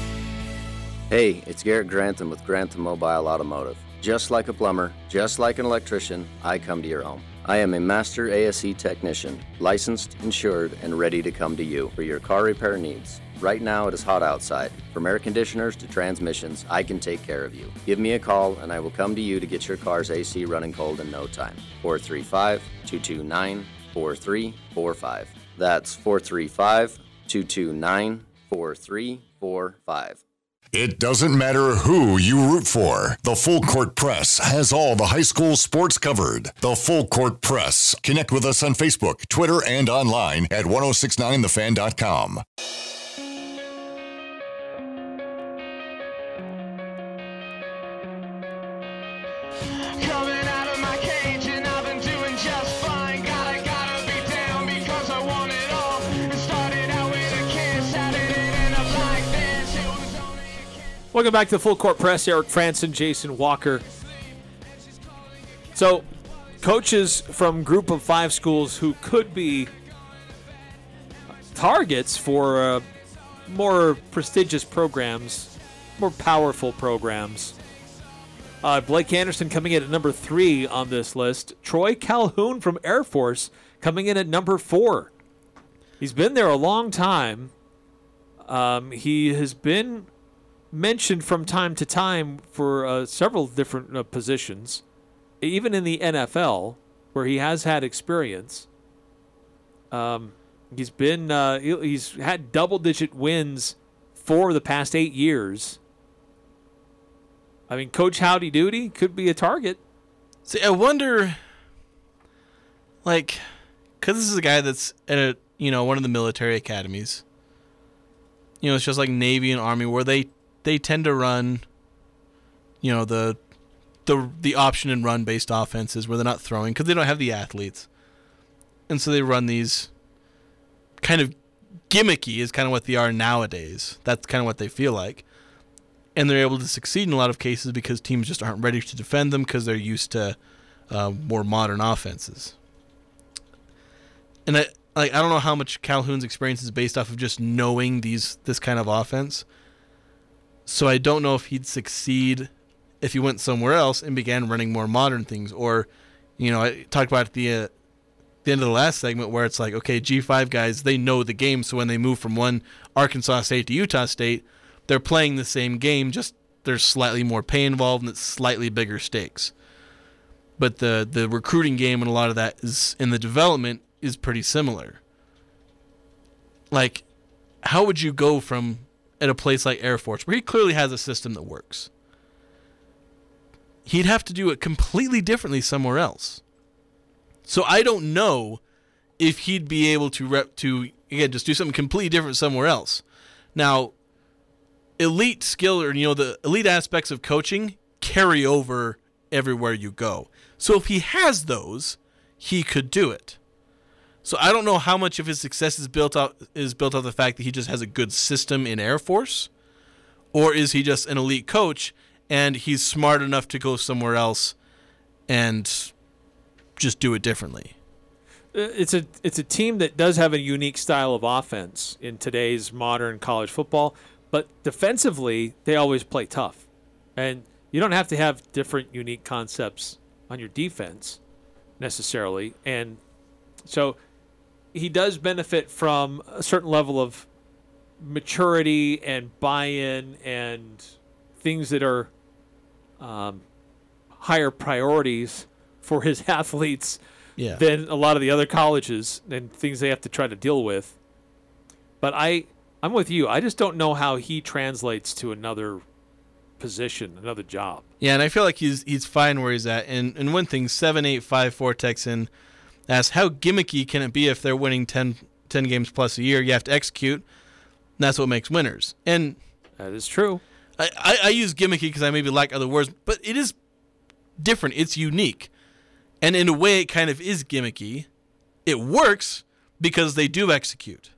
Hey, it's Garrett Grantham with Grantham Mobile Automotive. Just like a plumber, just like an electrician, I come to your home. I am a master ASE technician, licensed, insured, and ready to come to you for your car repair needs. Right now it is hot outside. From air conditioners to transmissions, I can take care of you. Give me a call and I will come to you to get your car's AC running cold in no time. 435 229 4345. That's 435 229 4345. It doesn't matter who you root for. The Full Court Press has all the high school sports covered. The Full Court Press. Connect with us on Facebook, Twitter, and online at 1069thefan.com. Welcome back to the Full Court Press. Eric Frandsen, Jason Walker. So, coaches from Group of Five schools who could be targets for uh, more prestigious programs, more powerful programs. Uh, Blake Anderson coming in at number three on this list. Troy Calhoun from Air Force coming in at number four. He's been there a long time. Um, he has been mentioned from time to time for uh, several different uh, positions, even in the NFL, where he has had experience. Um, he's been uh, he's had double digit wins for the past eight years. I mean, Coach Howdy Doody could be a target. See, I wonder, like, because this is a guy that's at a you know one of the military academies. You know, it's just like Navy and Army, where they they tend to run, you know, the the the option and run based offenses where they're not throwing because they don't have the athletes, and so they run these kind of gimmicky is kind of what they are nowadays. That's kind of what they feel like, and they're able to succeed in a lot of cases because teams just aren't ready to defend them because they're used to uh, more modern offenses. And I like I don't know how much Calhoun's experience is based off of just knowing these this kind of offense so I don't know if he'd succeed if he went somewhere else and began running more modern things. Or, you know, I talked about the uh, the end of the last segment where it's like, okay, G5 guys, they know the game. So when they move from one Arkansas State to Utah State, they're playing the same game, just there's slightly more pay involved and it's slightly bigger stakes. But the the recruiting game and a lot of that is in the development is pretty similar. Like, how would you go from at a place like Air Force, where he clearly has a system that works. He'd have to do it completely differently somewhere else. So I don't know if he'd be able to rep to again, just do something completely different somewhere else. Now, elite skill or you know the elite aspects of coaching carry over everywhere you go. So if he has those, he could do it. So I don't know how much of his success is built out is built on the fact that he just has a good system in Air Force, or is he just an elite coach and he's smart enough to go somewhere else and just do it differently. Uh, It's a it's a team that does have a unique style of offense in today's modern college football, but defensively they always play tough, and you don't have to have different unique concepts on your defense necessarily, and so he does benefit from a certain level of maturity and buy-in and things that are um, higher priorities for his athletes Yeah. than a lot of the other colleges and things they have to try to deal with. But I, I'm with you. I just don't know how he translates to another position, another job. Yeah, and I feel like he's he's fine where he's at. And and one thing, seven eight five four Texan asks, how gimmicky can it be if they're winning 10, 10 games plus a year? You have to execute. And that's what makes winners. And that is true. I, I, I use gimmicky because I maybe like other words, but it is different. It's unique. And in a way, it kind of is gimmicky. It works because they do execute.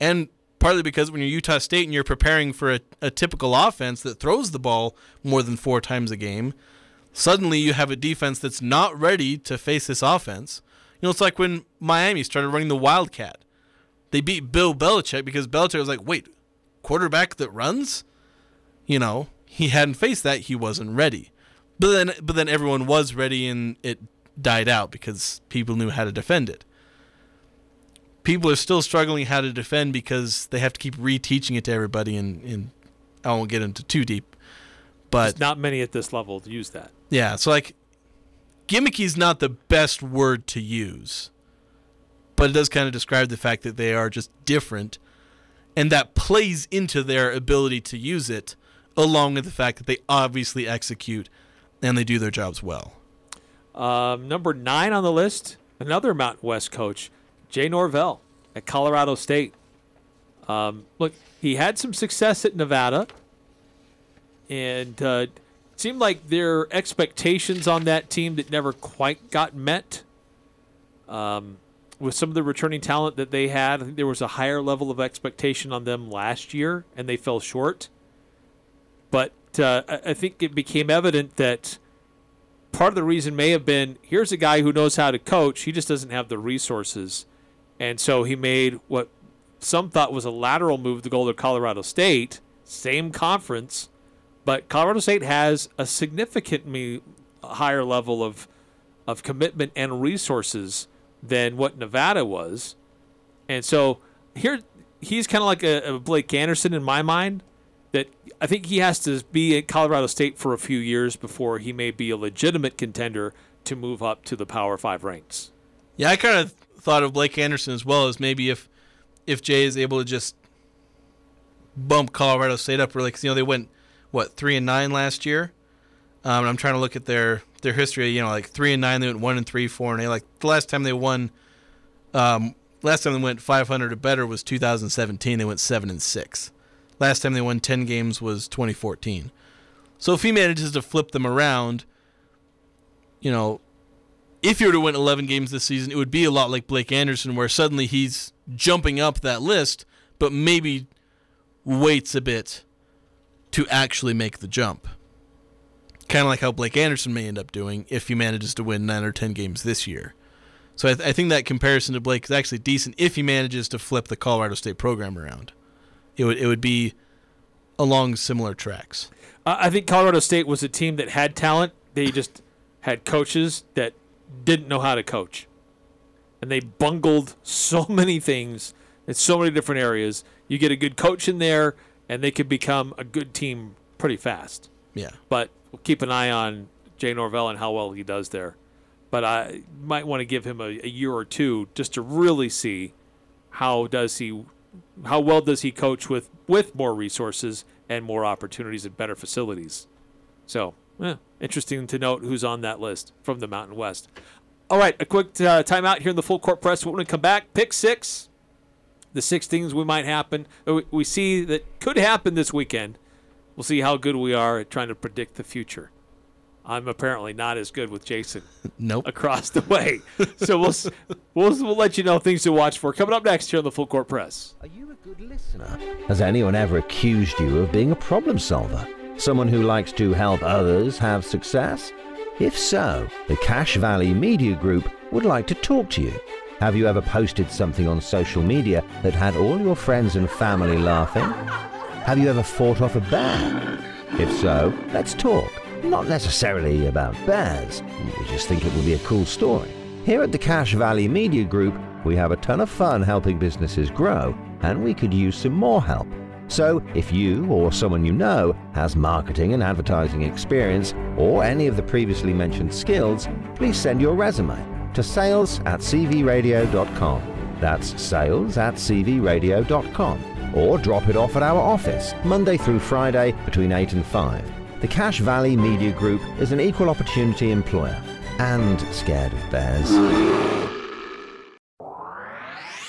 And partly because when you're Utah State and you're preparing for a, a typical offense that throws the ball more than four times a game, suddenly you have a defense that's not ready to face this offense. You know, it's like when Miami started running the Wildcat. They beat Bill Belichick because Belichick was like, wait, quarterback that runs? You know, he hadn't faced that. He wasn't ready. But then, but then everyone was ready, and it died out because people knew how to defend it. People are still struggling how to defend because they have to keep reteaching it to everybody, and, and I won't get into too deep. But There's not many at this level to use that. yeah, so like gimmicky is not the best word to use, but it does kind of describe the fact that they are just different, and that plays into their ability to use it, along with the fact that they obviously execute and they do their jobs well. Um, number nine on the list, another Mountain West coach, Jay Norvell at Colorado State. Um, look, he had some success at Nevada, and uh, seemed like their expectations on that team that never quite got met. Um, with some of the returning talent that they had, I think there was a higher level of expectation on them last year, and they fell short. But uh, I I think it became evident that part of the reason may have been here's a guy who knows how to coach, he just doesn't have the resources. And so he made what some thought was a lateral move to go to Colorado State, same conference, but Colorado State has a significantly higher level of of commitment and resources than what Nevada was. And so here he's kind of like a, a Blake Anderson in my mind that I think he has to be at Colorado State for a few years before he may be a legitimate contender to move up to the Power 5 ranks. Yeah, I kind of thought of Blake Anderson as well as maybe if if Jay is able to just bump Colorado State up really because you know they went what three and nine last year. Um, I'm trying to look at their their history. You know, like three and nine, they went one and three, four and eight. Like the last time they won, um, last time they went 500 or better was 2017. They went seven and six. Last time they won 10 games was 2014. So if he manages to flip them around, you know, if you were to win 11 games this season, it would be a lot like Blake Anderson, where suddenly he's jumping up that list, but maybe waits a bit to actually make the jump. Kind of like how Blake Anderson may end up doing if he manages to win 9 or 10 games this year. So I, th- I think that comparison to Blake is actually decent if he manages to flip the Colorado State program around. It would it would be along similar tracks. I think Colorado State was a team that had talent. They just had coaches that didn't know how to coach. And they bungled so many things in so many different areas. You get a good coach in there, and they could become a good team pretty fast. Yeah. But we'll keep an eye on Jay Norvell and how well he does there. But I might want to give him a, a year or two just to really see how does he, how well does he coach with with more resources and more opportunities and better facilities. So, eh, interesting to note who's on that list from the Mountain West. All right, a quick uh, timeout here in the full court press. When we come back, pick six. The six things we might happen, uh, we- we see that could happen this weekend. We'll see how good we are at trying to predict the future. I'm apparently not as good with Jason. Nope. Across the way. so we'll, we'll we'll let you know things to watch for coming up next here on the Full Court Press. Are you a good listener? Has anyone ever accused you of being a problem solver? Someone who likes to help others have success? If so, the Cache Valley Media Group would like to talk to you. Have you ever posted something on social media that had all your friends and family laughing? Have you ever fought off a bear? If so, let's talk. Not necessarily about bears. We just think it would be a cool story. Here at the Cache Valley Media Group, we have a ton of fun helping businesses grow, and we could use some more help. So, if you or someone you know has marketing and advertising experience or any of the previously mentioned skills, please send your resume to sales at cvradio.com. That's sales at cvradio.com. Or drop it off at our office, Monday through Friday between 8 and 5. The Cache Valley Media Group is an equal opportunity employer and scared of bears.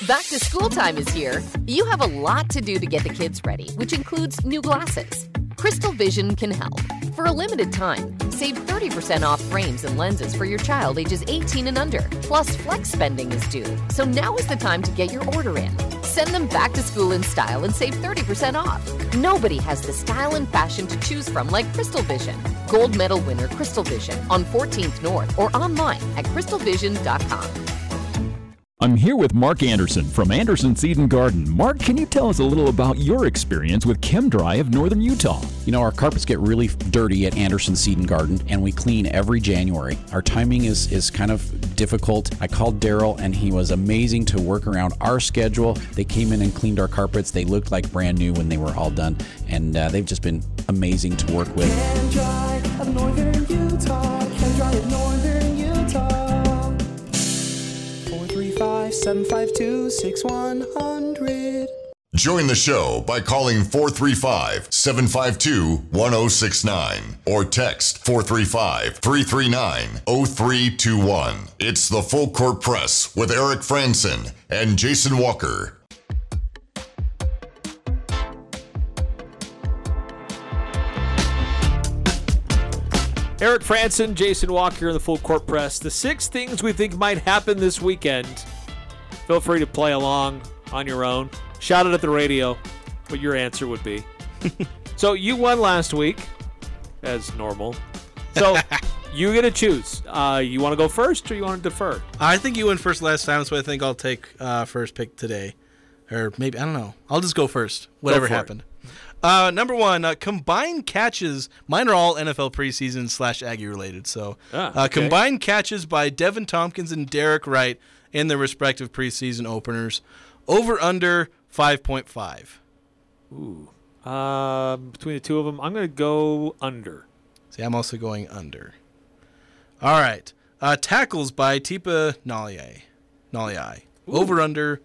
Back to school time is here. You have a lot to do to get the kids ready, which includes new glasses. Crystal Vision can help. For a limited time, save 30% off frames and lenses for your child ages 18 and under. Plus, flex spending is due, so now is the time to get your order in. Send them back to school in style and save 30% off. Nobody has the style and fashion to choose from like Crystal Vision. Gold medal winner Crystal Vision on 14th North or online at crystalvision.com. I'm here with Mark Anderson from Anderson Seed and Garden. Mark, can you tell us a little about your experience with ChemDry of Northern Utah? You know, our carpets get really dirty at Anderson Seed and Garden, and we clean every January. Our timing is is kind of difficult. I called Daryl, and he was amazing to work around our schedule. They came in and cleaned our carpets. They looked like brand new when they were all done, and uh, they've just been amazing to work with. Dry of Northern Utah. ChemDry of Northern 752 6100. Join the show by calling 435 752 1069 or text 435 339 0321. It's the Full Court Press with Eric Frandsen and Jason Walker. Eric Frandsen, Jason Walker in the Full Court Press. The six things we think might happen this weekend. Feel free to play along on your own. Shout it at the radio what your answer would be. so you won last week, as normal. So you get to choose. Uh, you want to go first or you want to defer? I think you went first last time, so I think I'll take uh, first pick today, or maybe I don't know. I'll just go first. Whatever it. happened. Uh, number one, uh, combined catches. Mine are all NFL preseason slash Aggie related. So, Ah, uh, okay. combined catches by Deven Thompkins and Derek Wright in their respective preseason openers. Over under five point five. Ooh. Um, between the two of them, I'm going to go under. See, I'm also going under. All right. Uh, tackles by Tipa Galeai. Galeai. Over under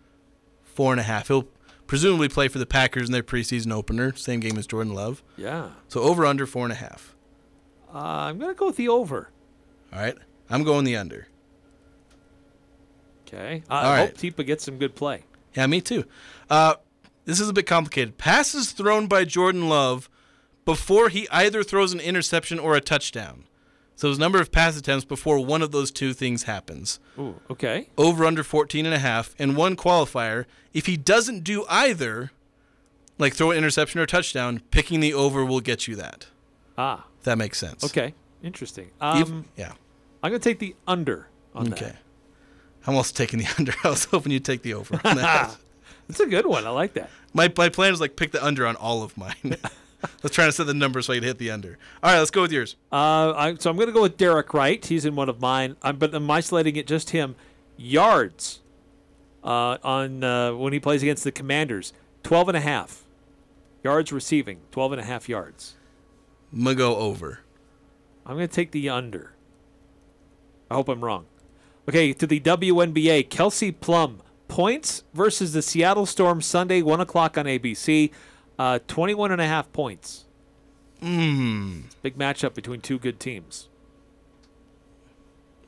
four and a half. He'll presumably play for the Packers in their preseason opener. Same game as Jordan Love. Yeah. So over under four and a half. Uh, I'm going to go with the over. All right. I'm going the under. Okay. I All hope right. Tipa gets some good play. Yeah, me too. Uh, this is a bit complicated. Passes thrown by Jordan Love before he either throws an interception or a touchdown. So his number of pass attempts before one of those two things happens. Ooh, okay. Over under 14 and a half and one qualifier. If he doesn't do either, like throw an interception or touchdown, picking the over will get you that. Ah. If that makes sense. Okay. Interesting. Um, yeah. I'm going to take the under on Okay. that. I'm also taking the under. I was hoping you'd take the over on that. That's a good one. I like that. My my plan is like pick the under on all of mine. let's trying to set the number so I can hit the under. All right, let's go with yours. Uh, I, so I'm going to go with Derek Wright. He's in one of mine, I'm, but I'm isolating it just him. Yards uh, on uh, when he plays against the Commanders, 12 and a half. Yards receiving, 12 and a half yards. I'm gonna go over. I'm going to take the under. I hope I'm wrong. Okay, to the WNBA, Kelsey Plum. Points versus the Seattle Storm Sunday, 1 o'clock on ABC. Uh, 21 and a half points. Mm. Big matchup between two good teams.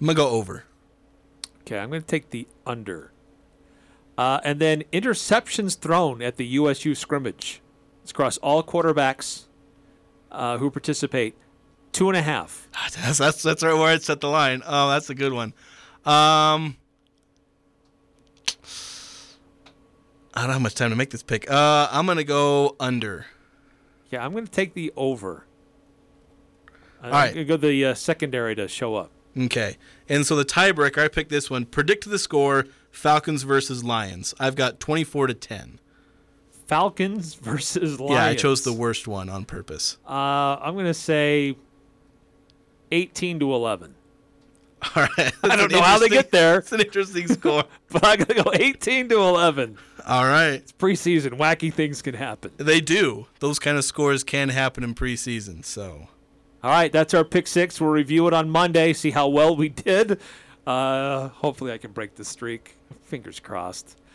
I'm gonna go over. Okay, I'm going to take the under. Uh, and then interceptions thrown at the USU scrimmage. It's across all quarterbacks uh, who participate. Two and a half. That's that's that's right where I set the line. Oh, that's a good one. Um, I don't have much time to make this pick. Uh, I'm gonna go under. Yeah, I'm going to take the over. I'm All right. going to go the uh, secondary to show up. Okay, and so the tiebreaker, I picked this one. Predict the score: Falcons versus Lions. I've got 24 to 10. Falcons versus Lions. Yeah, I chose the worst one on purpose. Uh, I'm going to say 18 to 11. All right. I don't know how they get there. It's an interesting score. but I'm going to go 18 to 11. All right. It's preseason. Wacky things can happen. They do. Those kind of scores can happen in preseason. So, All right, that's our pick six. We'll review it on Monday, see how well we did. Uh, hopefully, I can break the streak. Fingers crossed.